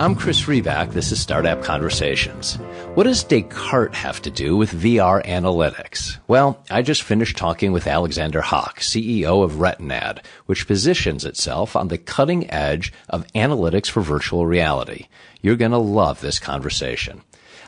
I'm Chris Riback. This is Startup Conversations. What does Descartes have to do with VR analytics? Well, I just finished talking with Alexander Hawk, CEO of Retinad, which positions itself on the cutting edge of analytics for virtual reality. You're going to love this conversation.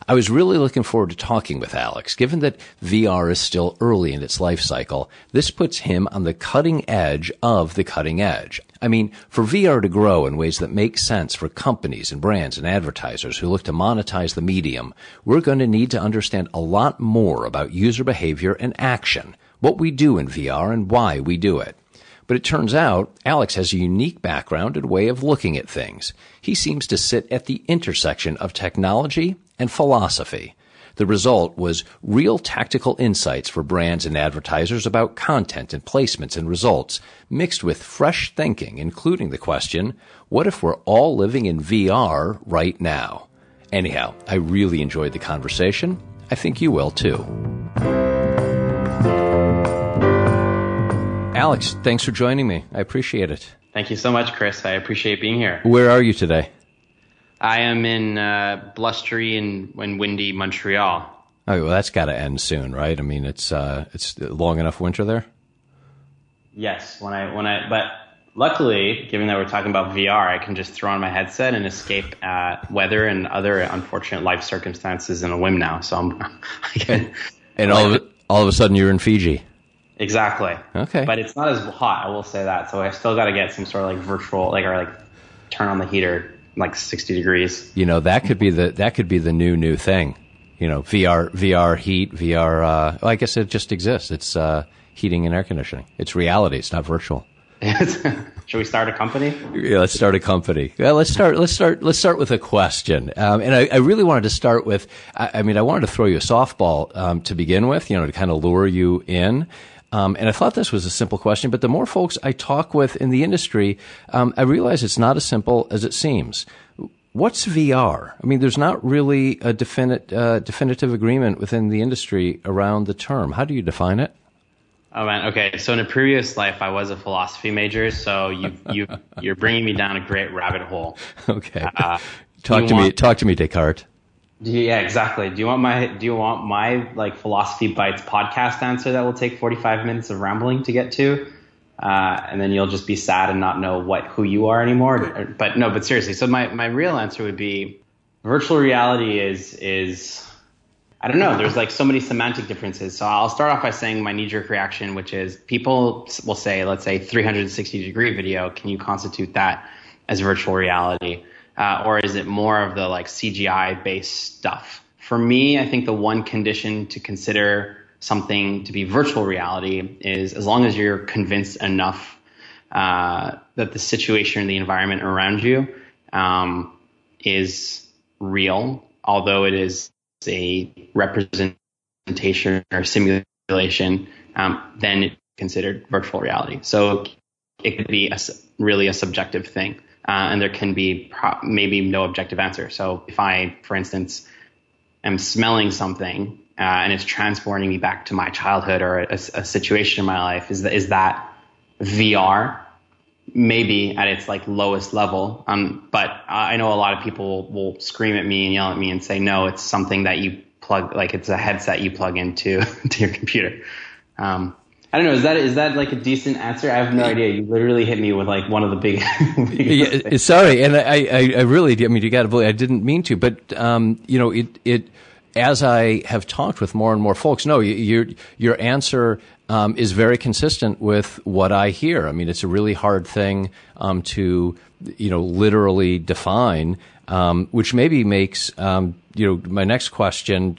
I was really looking forward to talking with Alex. Given that VR is still early in its life cycle, this puts him on the cutting edge of the cutting edge. I mean, for VR to grow in ways that make sense for companies and brands and advertisers who look to monetize the medium, we're going to need to understand a lot more about user behavior and action, what we do in VR and why we do it. But it turns out Alex has a unique background and way of looking at things. He seems to sit at the intersection of technology and philosophy. The result was real tactical insights for brands and advertisers about content and placements and results, mixed with fresh thinking, including the question, what if we're all living in VR right now? Anyhow, I really enjoyed the conversation. I think you will too. Alex, thanks for joining me. I appreciate it. Thank you so much, Chris. I appreciate being here. Where are you today? I am in uh, blustery and, and windy Montreal. Oh, well, that's got to end soon, right? I mean, it's uh, it's long enough winter there. Yes, when I when I but luckily, given that we're talking about VR, I can just throw on my headset and escape uh, weather and other unfortunate life circumstances in a whim now. So I'm, I can, and all of all of a sudden you're in Fiji. Exactly. Okay. But it's not as hot, I will say that. So I still got to get some sort of like virtual, like or like turn on the heater like 60 degrees. You know, that could be the that could be the new new thing. You know, VR VR heat, VR uh well, I guess it just exists. It's uh heating and air conditioning. It's reality, it's not virtual. Should we start a company? Yeah, let's start a company. Yeah, let's start. Let's start. Let's start with a question. Um, and I, I, really wanted to start with. I, I, mean, I wanted to throw you a softball um, to begin with. You know, to kind of lure you in. Um, and I thought this was a simple question, but the more folks I talk with in the industry, um, I realize it's not as simple as it seems. What's VR? I mean, there's not really a definite, uh, definitive agreement within the industry around the term. How do you define it? Oh man, okay. So in a previous life, I was a philosophy major. So you you you're bringing me down a great rabbit hole. Okay. Uh, talk to want, me. Talk to me, Descartes. Yeah, exactly. Do you want my Do you want my like philosophy bites podcast answer that will take 45 minutes of rambling to get to, uh, and then you'll just be sad and not know what who you are anymore. But no, but seriously. So my my real answer would be virtual reality is is I don't know. There's like so many semantic differences. So I'll start off by saying my knee jerk reaction, which is people will say, let's say 360 degree video. Can you constitute that as virtual reality? Uh, or is it more of the like CGI based stuff? For me, I think the one condition to consider something to be virtual reality is as long as you're convinced enough uh, that the situation, and the environment around you um, is real, although it is a representation or simulation, um, then it's considered virtual reality. So it could be a, really a subjective thing uh, and there can be pro- maybe no objective answer. So if I, for instance, am smelling something uh, and it's transporting me back to my childhood or a, a situation in my life, is that, is that VR? Maybe at its like lowest level. Um, but I know a lot of people will, will scream at me and yell at me and say, no, it's something that you plug, like it's a headset you plug into to your computer. Um, I don't know. Is that is that like a decent answer? I have no idea. You literally hit me with like one of the big. yeah, sorry, and I, I, I really, I mean, you got to believe I didn't mean to, but um, you know, it, it. As I have talked with more and more folks, no, your your answer um, is very consistent with what I hear. I mean, it's a really hard thing um, to, you know, literally define um, which maybe makes um, you know my next question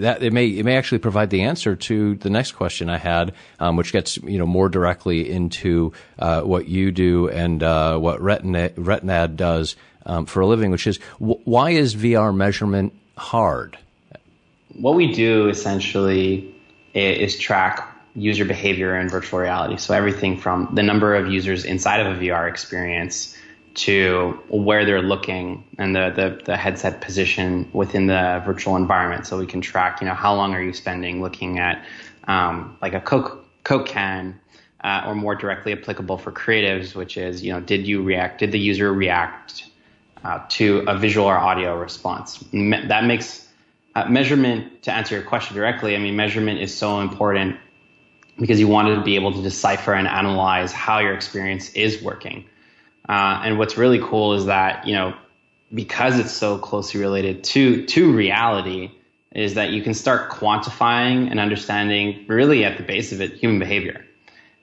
that it may it may actually provide the answer to the next question I had, um, which gets you know more directly into uh, what you do and uh, what Retinad, Retinad does um, for a living, which is why is VR measurement hard? What we do essentially is track user behavior in virtual reality. So everything from the number of users inside of a VR experience to where they're looking and the, the, the, headset position within the virtual environment. So we can track, you know, how long are you spending looking at um, like a Coke, Coke can uh, or more directly applicable for creatives, which is, you know, did you react, did the user react uh, to a visual or audio response. That makes uh, measurement, to answer your question directly, I mean, measurement is so important because you want to be able to decipher and analyze how your experience is working. Uh, and what's really cool is that, you know, because it's so closely related to, to reality, is that you can start quantifying and understanding really at the base of it human behavior.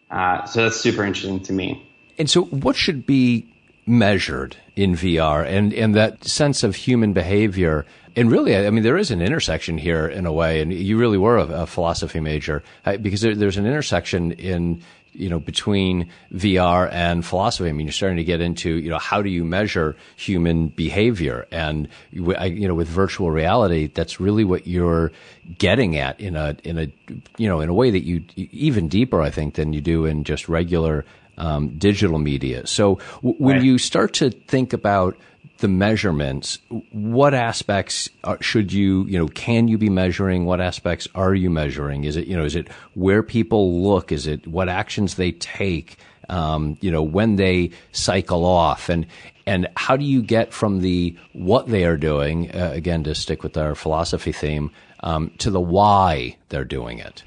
Uh, so that's super interesting to me. And so, what should be measured in VR and, and that sense of human behavior? And really, I mean, there is an intersection here in a way, and you really were a, a philosophy major uh, because there, there's an intersection in you know, between VR and philosophy. I mean, you're starting to get into, you know, how do you measure human behavior? And, you know, with virtual reality, that's really what you're getting at in a, in a, you know, in a way that you, even deeper, I think, than you do in just regular, um, digital media. So w- when right. you start to think about the measurements, what aspects are, should you, you know, can you be measuring? What aspects are you measuring? Is it, you know, is it where people look? Is it what actions they take? Um, you know, when they cycle off and, and how do you get from the what they are doing, uh, again, to stick with our philosophy theme, um, to the why they're doing it?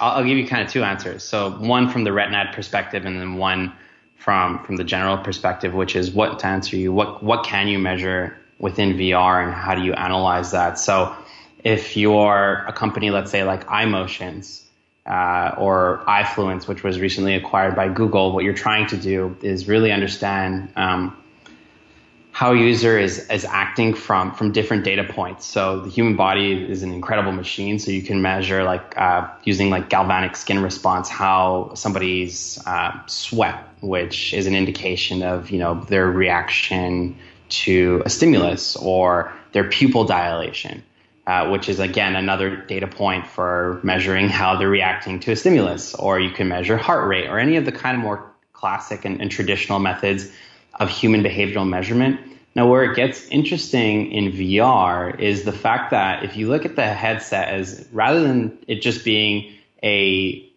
I'll, I'll give you kind of two answers. So one from the Retinad perspective and then one from from the general perspective, which is what to answer you, what what can you measure within VR and how do you analyze that? So if you're a company, let's say like iMotions uh, or Eyefluence, which was recently acquired by Google, what you're trying to do is really understand um, how a user is, is acting from, from different data points. So the human body is an incredible machine. So you can measure like, uh, using like galvanic skin response, how somebody's, uh, sweat, which is an indication of, you know, their reaction to a stimulus or their pupil dilation. Uh, which is again another data point for measuring how they're reacting to a stimulus. Or you can measure heart rate or any of the kind of more classic and, and traditional methods of human behavioral measurement. Now, where it gets interesting in VR is the fact that if you look at the headset as rather than it just being a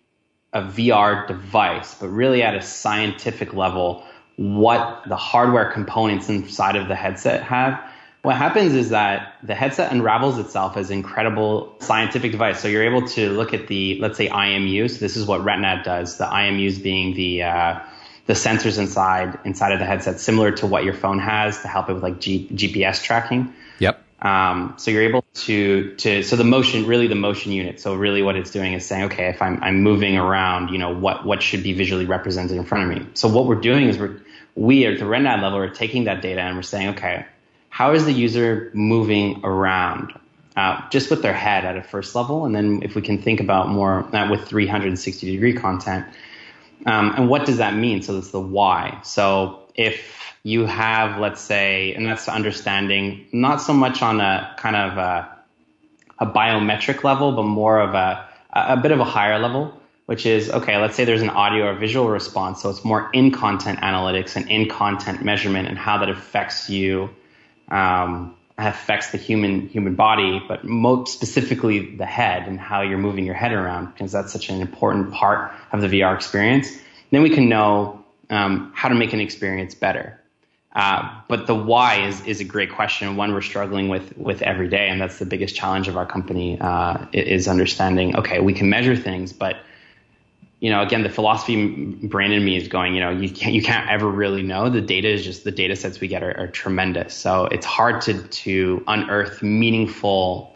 a VR device, but really at a scientific level, what the hardware components inside of the headset have. What happens is that the headset unravels itself as incredible scientific device. So you're able to look at the, let's say, IMU. So this is what Retinad does. The IMUs being the uh, the sensors inside inside of the headset, similar to what your phone has to help it with like G, GPS tracking. Yep. Um, so you're able to to so the motion really the motion unit. So really what it's doing is saying, okay, if I'm I'm moving around, you know what what should be visually represented in front of me. So what we're doing is we're we at the Retinad level are taking that data and we're saying, okay, how is the user moving around? Uh, just with their head at a first level, and then if we can think about more uh, with 360 degree content, um, and what does that mean? So that's the why. So if you have, let's say, and that's understanding not so much on a kind of a, a biometric level, but more of a, a bit of a higher level, which is, okay, let's say there's an audio or visual response. So it's more in content analytics and in content measurement and how that affects you um, affects the human human body, but most specifically the head and how you're moving your head around, because that's such an important part of the VR experience. Then we can know um, how to make an experience better. Uh, but the why is is a great question, one we're struggling with with every day, and that's the biggest challenge of our company uh, is understanding. Okay, we can measure things, but you know, again, the philosophy brain in me is going, you know, you can't, you can't ever really know. The data is just the data sets we get are, are tremendous. So it's hard to, to unearth meaningful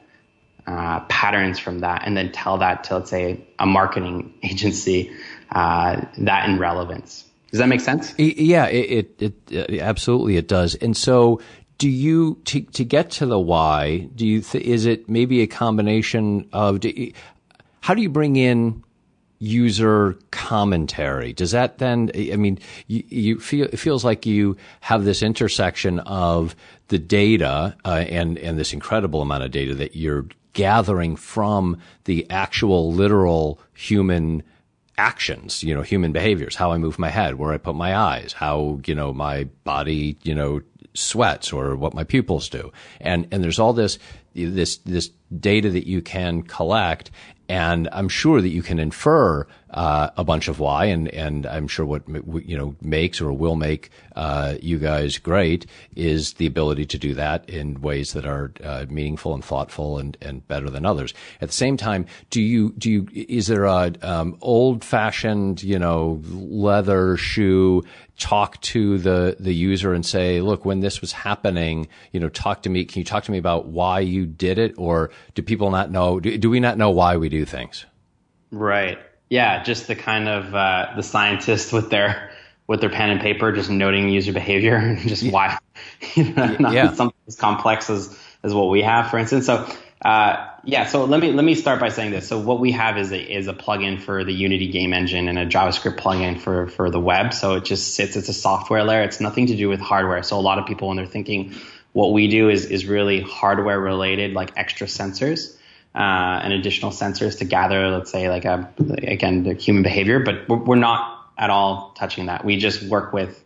uh, patterns from that and then tell that to, let's say, a marketing agency, uh, that in relevance. Does that make sense? Yeah, it, it, it, absolutely it does. And so do you, to, to get to the why, do you, th- is it maybe a combination of, you, how do you bring in user commentary. Does that then, I mean, you, you, feel, it feels like you have this intersection of the data, uh, and, and this incredible amount of data that you're gathering from the actual literal human actions, you know, human behaviors, how I move my head, where I put my eyes, how, you know, my body, you know, sweats or what my pupils do. And, and there's all this this this data that you can collect and I'm sure that you can infer uh, a bunch of why, and and I'm sure what you know makes or will make uh, you guys great is the ability to do that in ways that are uh, meaningful and thoughtful and, and better than others. At the same time, do you do you is there a um, old fashioned you know leather shoe talk to the the user and say, look, when this was happening, you know, talk to me. Can you talk to me about why you did it, or do people not know? Do, do we not know why we do things? Right. Yeah. Just the kind of uh, the scientists with their with their pen and paper, just noting user behavior and just why. You know, not yeah. something as complex as as what we have, for instance. So uh, yeah, so let me let me start by saying this. So what we have is a is a plugin for the Unity game engine and a JavaScript plugin for for the web. So it just sits. It's a software layer. It's nothing to do with hardware. So a lot of people when they're thinking what we do is is really hardware related, like extra sensors. Uh, and additional sensors to gather, let's say, like a again, the human behavior, but we're, not at all touching that. We just work with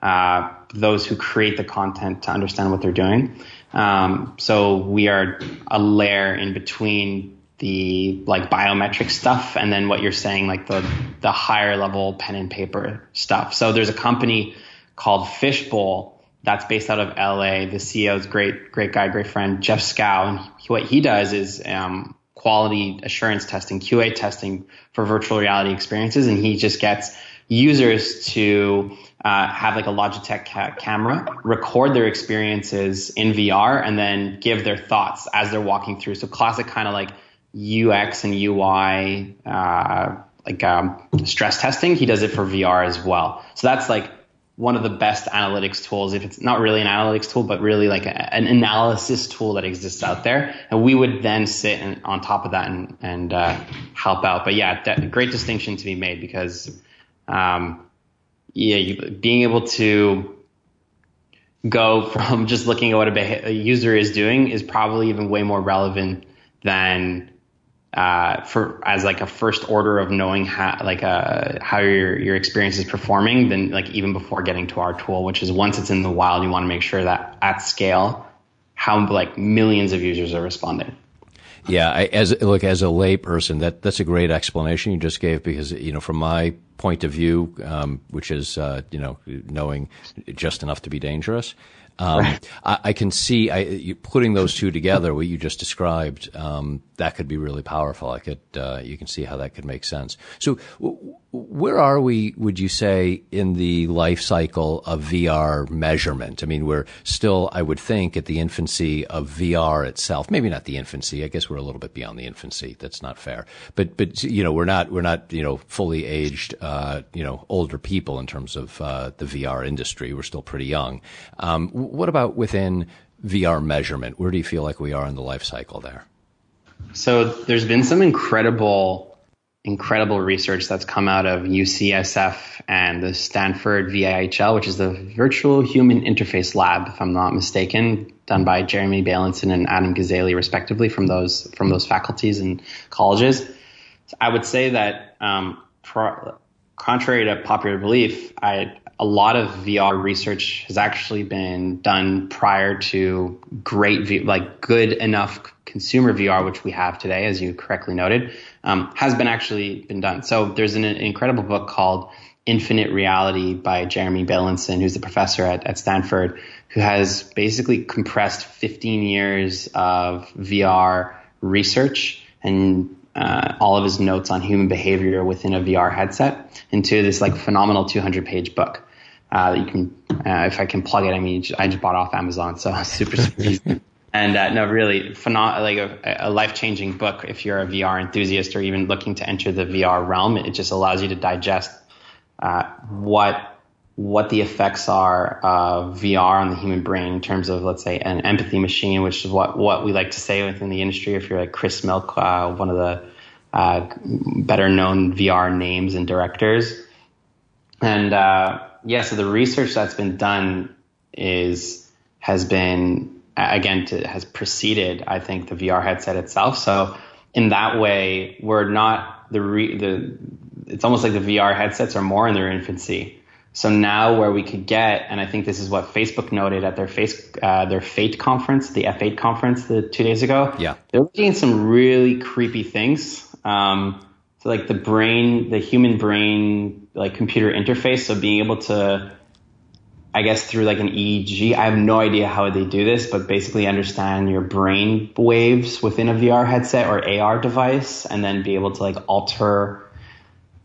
uh, those who create the content to understand what they're doing. Um, so we are a layer in between the like biometric stuff and then what you're saying, like the the higher level pen and paper stuff. So there's a company called Fishbowl that's based out of LA. The CEO's great, great guy, great friend, Jeff Scow. And he, what he does is um, quality assurance testing, QA testing for virtual reality experiences. And he just gets users to uh, have like a Logitech ca- camera, record their experiences in VR, and then give their thoughts as they're walking through. So classic kind of like UX and UI, uh, like um, stress testing. He does it for VR as well. So that's like one of the best analytics tools. If it's not really an analytics tool, but really like a, an analysis tool that exists out there, and we would then sit on top of that and, and uh, help out. But yeah, that, great distinction to be made because um, yeah, you, being able to go from just looking at what a, a, user is doing is probably even way more relevant than uh, for as like a first order of knowing how like uh, how your your experience is performing than like even before getting to our tool, which is once it's in the wild, you want to make sure that at scale, how like millions of users are responding. Yeah, I, as look as a layperson, that that's a great explanation you just gave because you know from my point of view, um, which is uh, you know knowing just enough to be dangerous. Um, right. I, I, can see I, putting those two together, what you just described, um, that could be really powerful. I could, uh, you can see how that could make sense. So, w- where are we, would you say, in the life cycle of VR measurement? I mean, we're still, I would think, at the infancy of VR itself. Maybe not the infancy. I guess we're a little bit beyond the infancy. That's not fair. But, but, you know, we're not, we're not, you know, fully aged, uh, you know, older people in terms of, uh, the VR industry. We're still pretty young. Um, what about within VR measurement? Where do you feel like we are in the life cycle there? So there's been some incredible incredible research that's come out of UCSF and the Stanford VIHL, which is the Virtual Human Interface Lab, if I'm not mistaken, done by Jeremy Bailenson and Adam Gazzaley, respectively, from those from those faculties and colleges. I would say that, um, pro- contrary to popular belief, I, a lot of VR research has actually been done prior to great, like good enough consumer VR, which we have today, as you correctly noted, um, has been actually been done. So there's an, an, incredible book called Infinite Reality by Jeremy Bailenson, who's a professor at, at Stanford, who has basically compressed 15 years of VR research and uh, all of his notes on human behavior within a VR headset into this like phenomenal 200 page book. Uh, you can, uh, if I can plug it, I mean, I just bought off Amazon, so super, super easy. And uh, no, really, phenom- like a, a life changing book if you're a VR enthusiast or even looking to enter the VR realm. It just allows you to digest uh, what what the effects are of VR on the human brain in terms of, let's say, an empathy machine, which is what what we like to say within the industry. If you're like Chris Milk, uh, one of the uh, better known VR names and directors, and uh, yeah, so the research that's been done is has been again to, has preceded I think the VR headset itself. So in that way, we're not the re, the it's almost like the VR headsets are more in their infancy. So now where we could get, and I think this is what Facebook noted at their face uh, their Fate conference, the F8 conference, the two days ago. Yeah, they're looking at some really creepy things. Um, like the brain, the human brain, like computer interface. So being able to, I guess through like an EEG, I have no idea how they do this, but basically understand your brain waves within a VR headset or AR device, and then be able to like alter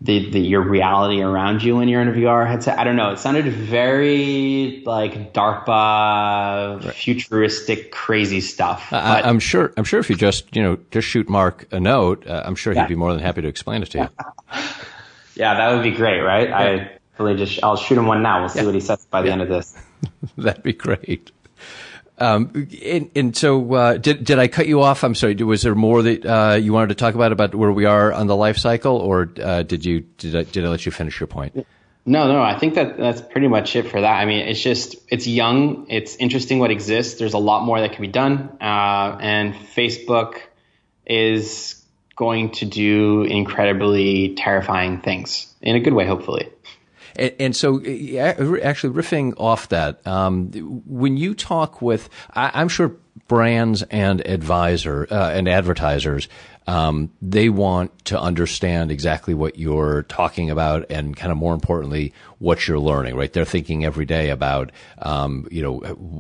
the, the your reality around you when you're in a VR headset. I don't know. It sounded very like DARPA, right. futuristic, crazy stuff. I, am sure. I'm sure if you just you know just shoot Mark a note, uh, I'm sure he'd be more than happy to explain it to you. yeah, that would be great, right? Yeah. I really just I'll shoot him one now. We'll see yeah. what he says by the end of this. That'd be great. Um, and, and, so, uh, did did I cut you off? I'm sorry. Was there more that uh, you wanted to talk about about where we are on the life cycle, or uh, did you did I, did I let you finish your point? No, no. I think that that's pretty much it for that. I mean, it's just it's young. It's interesting what exists. There's a lot more that can be done, uh, and Facebook is going to do incredibly terrifying things in a good way, hopefully. And, and so, actually, riffing off that, um, when you talk with, I, am sure brands and advisor uh, and advertisers um, they want to understand exactly what you're talking about and kind of more importantly, what you're learning, right? They're thinking every day about, um, you know,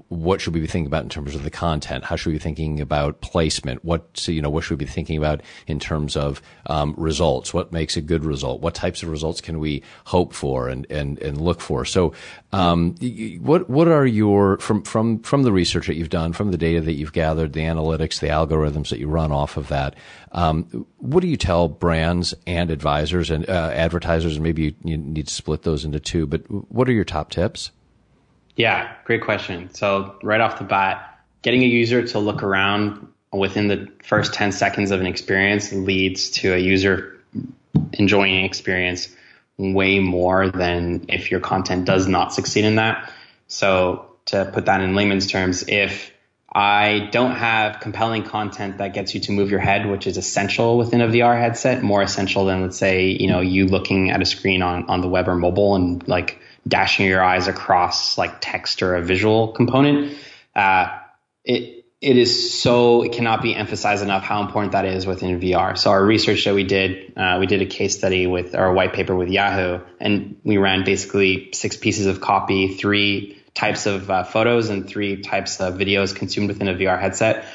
what should we be thinking about in terms of the content? How should we be thinking about placement? What, you know, what should we be thinking about in terms of, um, results? What makes a good result? What types of results can we hope for and, and, and look for? So, um, what, what are your, from, from, from the research that you've done, from the data that you've gathered, the analytics, the algorithms that you run off of that, um, what do you tell brands and advisors and uh, advertisers? And maybe you, you, need to split those into two. But what are your top tips? Yeah, great question. So right off the bat, getting a user to look around within the first 10 seconds of an experience leads to a user enjoying an experience way more than if your content does not succeed in that. So to put that in layman's terms, if I don't have compelling content that gets you to move your head, which is essential within a VR headset, more essential than let's say, you know, you looking at a screen on, on the web or mobile and like dashing your eyes across like text or a visual component. Uh, it, it is so, it cannot be emphasized enough how important that is within VR. So our research that we did, uh, we did a case study with our white paper with Yahoo and we ran basically six pieces of copy, three types of uh, photos and three types of videos consumed within a VR headset.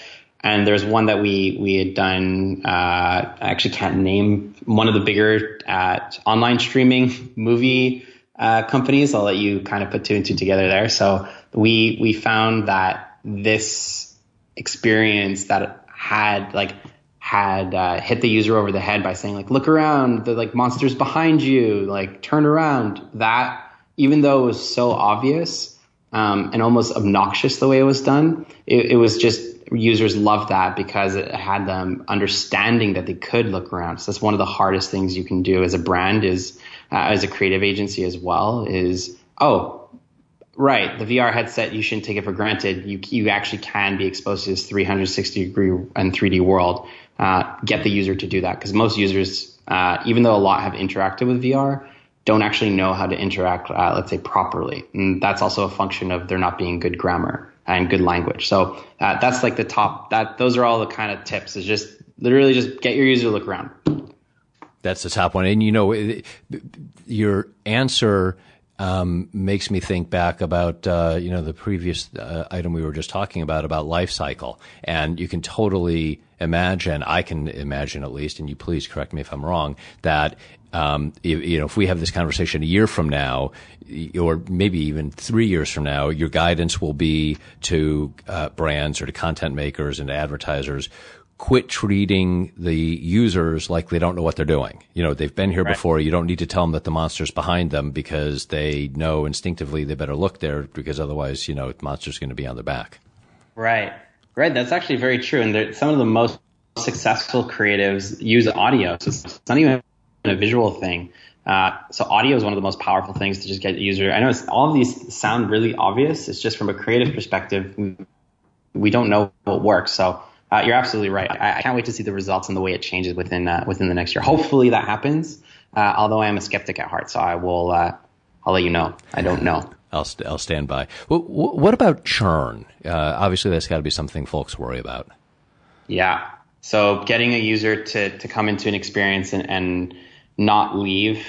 And there's one that we we had done. Uh, I actually can't name one of the bigger online streaming movie uh, companies. I'll let you kind of put two and two together there. So we we found that this experience that had like had uh, hit the user over the head by saying like look around the like monsters behind you like turn around that even though it was so obvious um, and almost obnoxious the way it was done. It, it, was just users loved that because it had them understanding that they could look around. So that's one of the hardest things you can do as a brand is uh, as a creative agency as well is oh right the VR headset you shouldn't take it for granted. You you actually can be exposed to this 360 degree and 3D world. Uh, get the user to do that because most users, uh, even though a lot have interacted with VR, don't actually know how to interact, uh, let's say, properly. And that's also a function of there not being good grammar and good language. So uh, that's like the top. That those are all the kind of tips. Is just literally just get your user to look around. That's the top one. And you know, your answer um, makes me think back about uh, you know the previous uh, item we were just talking about about life cycle, and you can totally imagine. I can imagine at least, and you please correct me if I'm wrong. That um, you, you, know, if we have this conversation a year from now, or maybe even three years from now, your guidance will be to uh, brands or to content makers and advertisers. Quit treating the users like they don't know what they're doing. You know, they've been here right. before. You don't need to tell them that the monster's behind them because they know instinctively they better look there because otherwise, you know, the monster's going to be on their back. Right. Right. That's actually very true. And some of the most successful creatives use audio. So it's not even a visual thing. Uh, so audio is one of the most powerful things to just get user. I know it's all of these sound really obvious. It's just from a creative perspective, we, we don't know what works. So uh, you're absolutely right. I, I, can't wait to see the results and the way it changes within uh, within the next year. Hopefully that happens. Uh, although I am a skeptic at heart, so I will uh, I'll let you know. I don't know. I'll, st- I'll stand by. what about churn? Uh, obviously, that's got to be something folks worry about. Yeah. So getting a user to, to come into an experience and, and not leave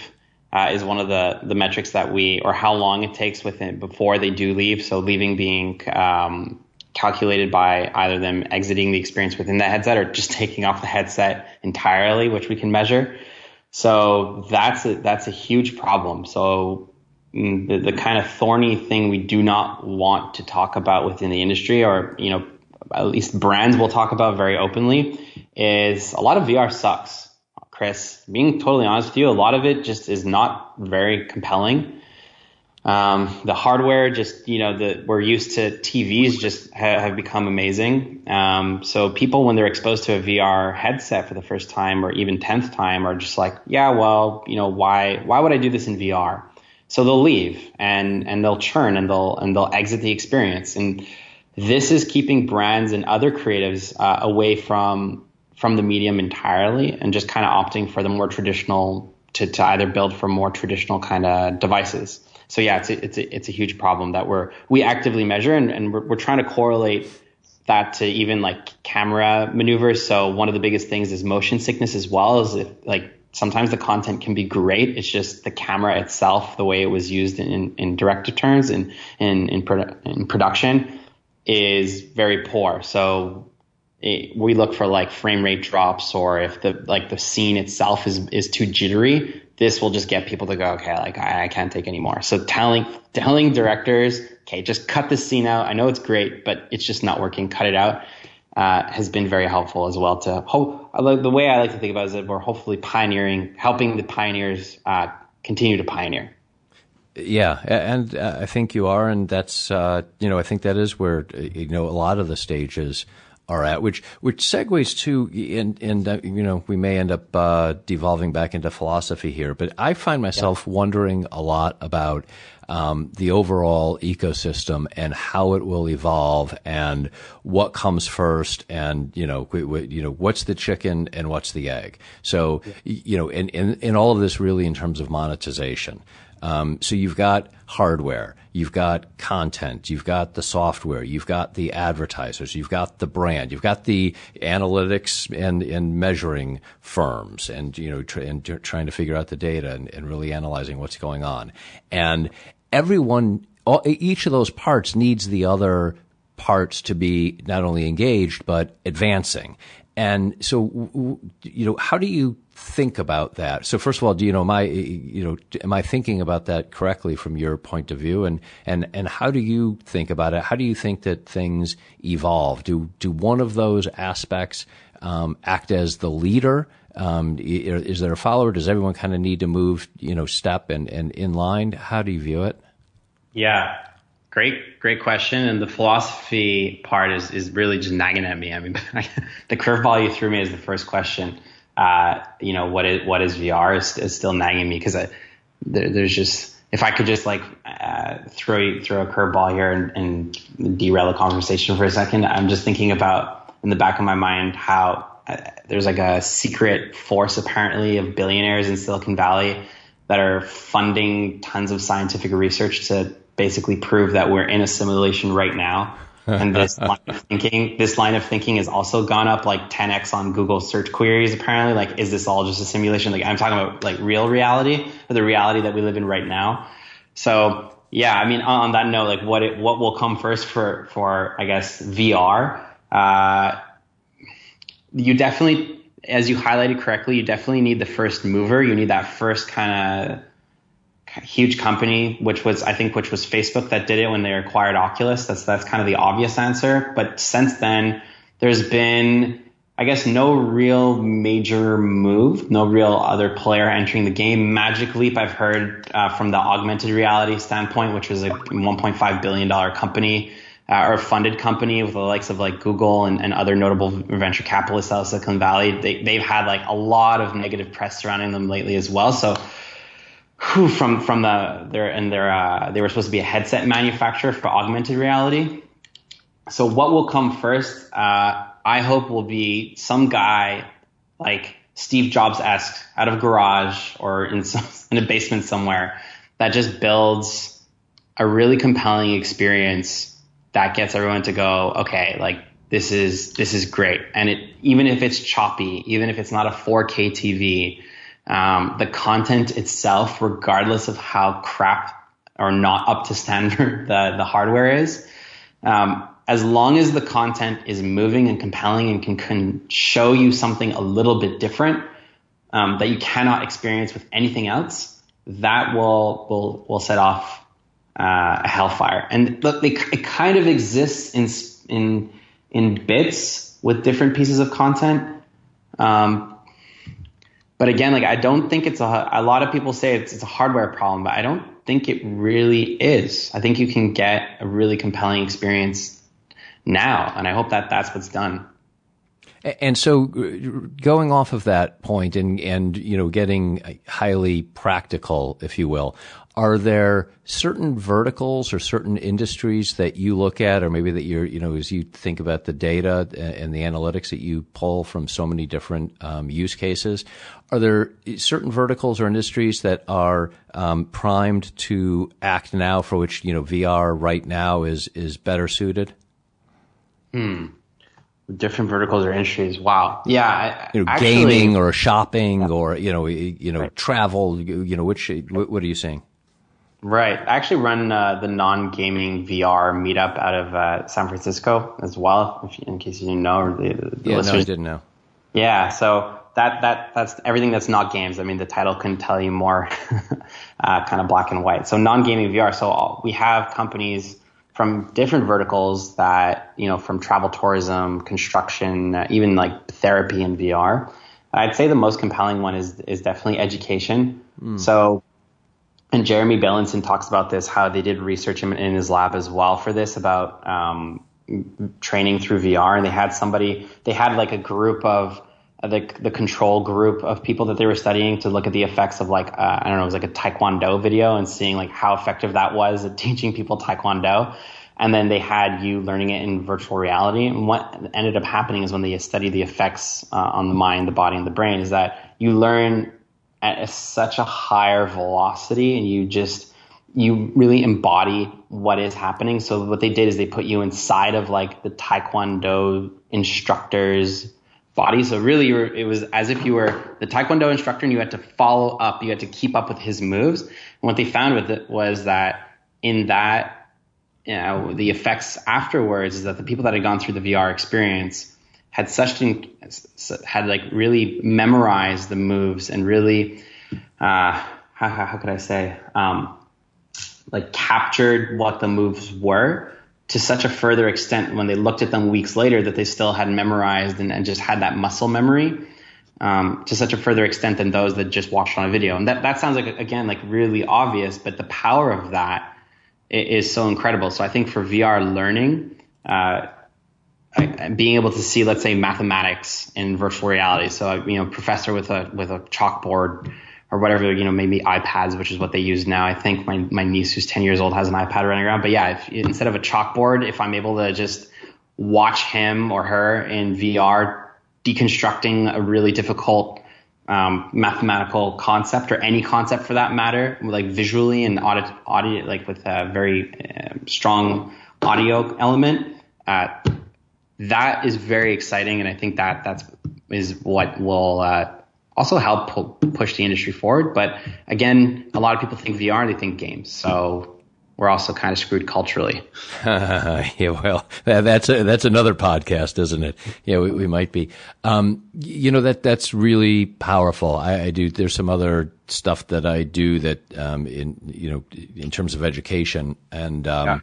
uh, is one of the, the metrics that we, or how long it takes within before they do leave. So leaving being um, calculated by either them exiting the experience within the headset or just taking off the headset entirely, which we can measure. So that's a, that's a huge problem. So mm, the, the kind of thorny thing we do not want to talk about within the industry, or you know, at least brands will talk about very openly, is a lot of VR sucks. Chris, being totally honest with you, a lot of it just is not very compelling. Um, the hardware, just you know, the we're used to TVs, just ha- have become amazing. Um, so people, when they're exposed to a VR headset for the first time or even tenth time, are just like, yeah, well, you know, why why would I do this in VR? So they'll leave and and they'll churn and they'll and they'll exit the experience. And this is keeping brands and other creatives uh, away from from the medium entirely and just kind of opting for the more traditional to, to either build for more traditional kind of devices so yeah, it's a, it's a, it's a huge problem that we're we actively measure and, and we're, we're trying to correlate that to even like camera maneuvers. So one of the biggest things is motion sickness as well. Is if like sometimes the content can be great. It's just the camera itself, the way it was used in, in director terms and in, in, produ- in production is very poor. So it, we look for like frame rate drops or if the like the scene itself is is too jittery this will just get people to go, okay, like I, I can't take anymore. So telling telling directors, okay, just cut this scene out. I know it's great, but it's just not working. Cut it out. Uh, has been very helpful as well to hope. The way I like to think about it is that we're hopefully pioneering, helping the pioneers uh, continue to pioneer. Yeah, and uh, I think you are, and that's uh, you know I think that is where you know a lot of the stages are at, which which segues to, and and uh, you know we may end up uh, devolving back into philosophy here, but I find myself yeah. wondering a lot about um, the overall ecosystem and how it will evolve and what comes first, and you know we you know what's the chicken and what's the egg. So yeah. you know, in in all of this really in terms of monetization. Um, so you've got hardware, you've got content, you've got the software, you've got the advertisers, you've got the brand, you've got the analytics and, and measuring firms, and you know, tr- and trying to figure out the data and, and really analyzing what's going on. And everyone, all, each of those parts needs the other parts to be not only engaged but advancing. And so, you know, how do you think about that? So first of all, do you know, I, you know, am I thinking about that correctly from your point of view? And, and, and how do you think about it? How do you think that things evolve? Do, do one of those aspects, um, act as the leader? Um, is there a follower? Does everyone kind of need to move, you know, step and, and in line? How do you view it? Yeah. Great, great question. And the philosophy part is, is really just nagging at me. I mean, the curveball you threw me is the first question uh, you know, what is what is VR is, is still nagging me because there, there's just if I could just like uh, throw throw a curveball here and, and, derail the conversation for a second, I'm just thinking about in the back of my mind how uh, there's like a secret force apparently of billionaires in Silicon Valley that are funding tons of scientific research to basically prove that we're in a simulation right now and this line of thinking, this line of thinking has also gone up like 10x on Google search queries. Apparently, like, is this all just a simulation? Like, I'm talking about like real reality or the reality that we live in right now. So, yeah, I mean, on that note, like, what it, what will come first for for I guess VR? Uh, you definitely, as you highlighted correctly, you definitely need the first mover. You need that first kind of huge company, which was I think which was Facebook that did it when they acquired Oculus. That's that's kind of the obvious answer. But since then, there's been I guess no real major move, no real other player entering the game. Magic Leap, I've heard uh, from the augmented reality standpoint, which was a 1.5 billion dollar company. Uh, or funded company with the likes of like Google and, and other notable venture capitalists out of Silicon Valley. They, they've had like a lot of negative press surrounding them lately as well. So who from from the their and their uh, they were supposed to be a headset manufacturer for augmented reality. So what will come first? Uh, I hope will be some guy like Steve Jobs esque out of a garage or in some in a basement somewhere that just builds a really compelling experience that gets everyone to go, okay, like this is this is great. And it even if it's choppy, even if it's not a 4K TV, um, the content itself, regardless of how crap or not up to standard the the hardware is, um, as long as the content is moving and compelling and can, can show you something a little bit different um, that you cannot experience with anything else, that will will will set off uh, a hellfire. And look, it kind of exists in in in bits with different pieces of content. Um, but again, like I don't think it's a. A lot of people say it's, it's a hardware problem, but I don't think it really is. I think you can get a really compelling experience now, and I hope that that's what's done. And so, uh, going off of that point, and and you know, getting highly practical, if you will, are there certain verticals or certain industries that you look at, or maybe that you're, you know, as you think about the data and the analytics that you pull from so many different um, use cases, are there certain verticals or industries that are um, primed to act now, for which you know VR right now is is better suited? Hmm different verticals or industries. Wow. Yeah. I, you know, actually, gaming or shopping or, you know, you know, right. travel, you know, which, what are you saying? Right. I actually run uh, the non-gaming VR meetup out of uh, San Francisco as well, you, in case you didn't know. Or the, the yeah, listeners. no, I didn't know. Yeah. So that, that, that's everything that's not games. I mean, the title couldn't tell you more, uh, kind of black and white. So non-gaming VR. So we have companies from different verticals that, you know, from travel tourism, construction, uh, even like therapy and VR. I'd say the most compelling one is, is definitely education. Mm. So, and Jeremy Bailenson talks about this, how they did research in, in his lab as well for this about, um, training through VR. And they had somebody, they had like a group of, the the control group of people that they were studying to look at the effects of like uh, I don't know it was like a taekwondo video and seeing like how effective that was at teaching people taekwondo and then they had you learning it in virtual reality and what ended up happening is when they studied the effects uh, on the mind the body and the brain is that you learn at such a higher velocity and you just you really embody what is happening so what they did is they put you inside of like the taekwondo instructors body. So really, were, it was as if you were the Taekwondo instructor and you had to follow up. You had to keep up with his moves. And what they found with it was that in that, you know, the effects afterwards is that the people that had gone through the VR experience had such an, had like really memorized the moves and really, uh, how, how could I say, um, like captured what the moves were to such a further extent when they looked at them weeks later that they still had memorized and, and just had that muscle memory um, to such a further extent than those that just watched on a video. And that, that sounds like, again, like really obvious, but the power of that is so incredible. So I think for VR learning, uh, being able to see, let's say, mathematics in virtual reality. So, you know, professor with a, with a chalkboard or whatever, you know, maybe iPads, which is what they use now. I think my, my niece who's 10 years old has an iPad running around. But yeah, if, instead of a chalkboard, if I'm able to just watch him or her in VR deconstructing a really difficult um, mathematical concept or any concept for that matter, like visually and audio, audio like with a very uh, strong audio element, uh, that is very exciting. And I think that that's is what will uh, also help pu- push the industry forward. But again, a lot of people think VR, they think games. So we're also kind of screwed culturally. yeah, well, that's a, that's another podcast, isn't it? Yeah, we, we might be. Um, you know that that's really powerful. I, I, do. There's some other stuff that I do that um, in you know in terms of education, and um, yeah.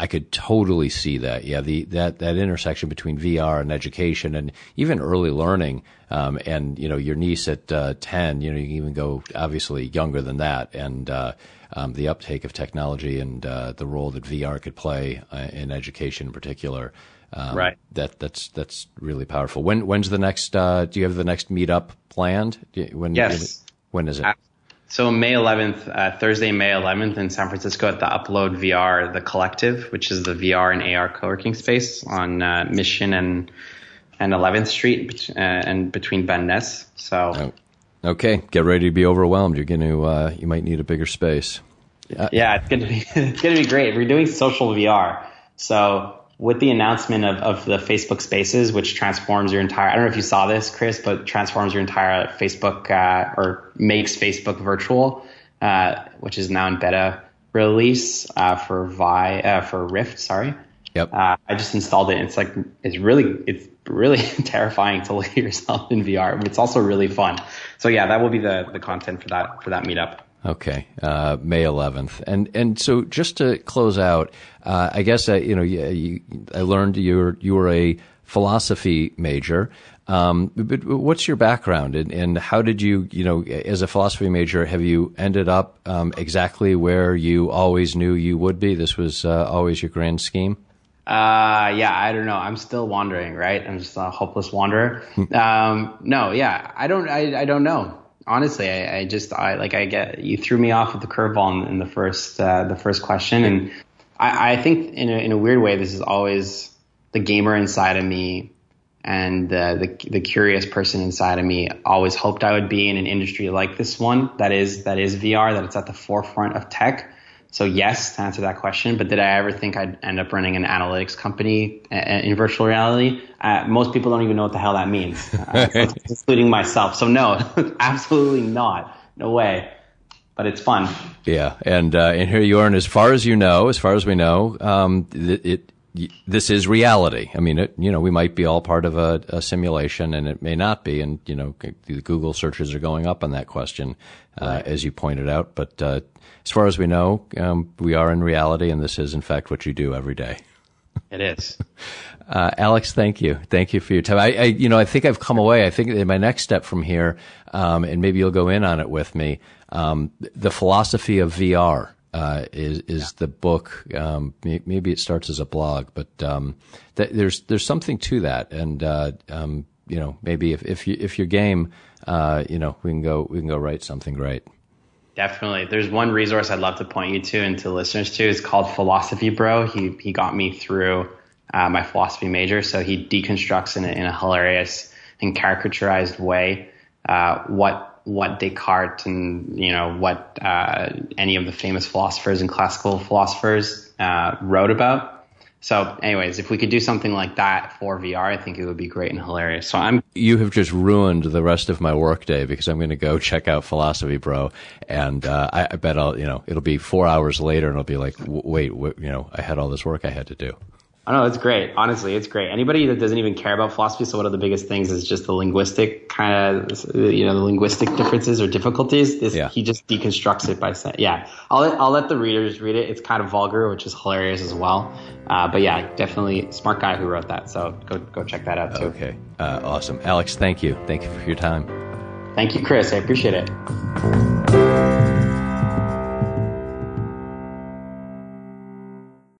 I could totally see that. Yeah, the that that intersection between VR and education, and even early learning. Um, and you know, your niece at uh, ten, you know, you can even go obviously younger than that, and uh, um, the uptake of technology and uh, the role that VR could play uh, in education in particular. Um, right. That that's that's really powerful. When when's the next? Uh, do you have the next meetup planned? When? Yes. When is it? So May 11th, uh, Thursday, May 11th in San Francisco at the Upload VR, the Collective, which is the VR and AR co-working space on uh, Mission and and 11th Street uh, and between Van Ness. So. Oh. Okay, get ready to be overwhelmed. You're going to uh, you might need a bigger space. yeah, it's gonna be it's gonna be great. We're doing social VR, so with the announcement of, of the Facebook Spaces, which transforms your entire, I don't know if you saw this, Chris, but transforms your entire Facebook uh, or makes Facebook virtual, uh, which is now in beta release uh, for Vi uh, for Rift. Sorry. Yep. Uh, I just installed it. It's like it's really it's really terrifying to look at yourself in VR. But it's also really fun. So yeah, that will be the the content for that for that meetup. Okay, uh, May 11th, and and so just to close out, uh, I guess uh, you know you, you, I learned you were you were a philosophy major. Um, but what's your background and, and, how did you, you know, as a philosophy major, have you ended up um, exactly where you always knew you would be? This was uh, always your grand scheme. Uh, yeah, I don't know. I'm still wandering, right? I'm just a hopeless wanderer. um, no, yeah, I don't, I, I don't know honestly, I, I, just I like I get you threw me off with the curveball in, in, the first uh, the first question, and I, I think in a, in a weird way this is always the gamer inside of me and the, the the curious person inside of me always hoped I would be in an industry like this one that is that is VR that it's at the forefront of tech. So yes, to answer that question, but did I ever think I'd end up running an analytics company uh, in virtual reality? Uh, most people don't even know what the hell that means, uh, including myself. So no, absolutely not. No way. But it's fun. Yeah, and uh, and here you are, and as far as you know, as far as we know, um, it, it this is reality. I mean, it, you know, we might be all part of a, a, simulation, and it may not be. And you know, the Google searches are going up on that question, uh, right. as you pointed out. But uh, as far as we know, um, we are in reality, and this is in fact what you do every day. It is. Uh, Alex, thank you. Thank you for your time. I, I, you know, I think I've come away. I think my next step from here, um, and maybe you'll go in on it with me, um, the philosophy of VR uh, is is yeah. the book. Um, maybe it starts as a blog, but um, th- there's there's something to that, and uh, um, you know maybe if if you if your game, uh, you know we can go we can go write something great. Definitely. There's one resource I'd love to point you to and to listeners to. It's called Philosophy Bro. He he got me through uh, my philosophy major, so he deconstructs in a, in a hilarious and caricaturized way uh, what what Descartes and you know what uh, any of the famous philosophers and classical philosophers uh, wrote about. So, anyways, if we could do something like that for VR, I think it would be great and hilarious. So I'm. You have just ruined the rest of my workday because I'm going to go check out Philosophy Bro, and uh, I, I, bet I'll you know it'll be four hours later, and I'll be like, wait, wait, you know, I had all this work I had to do. I know it's great. Honestly, it's great. Anybody that doesn't even care about philosophy, so one of the biggest things is just the linguistic kind of, you know, the linguistic differences or difficulties. This, yeah. He just deconstructs it by saying, yeah, I'll let, I'll let the readers read it. It's kind of vulgar, which is hilarious as well. Uh, but yeah, definitely smart guy who wrote that. So go, go check that out too. Okay. Uh, awesome. Alex, thank you. Thank you for your time. Thank you, Chris. I appreciate it.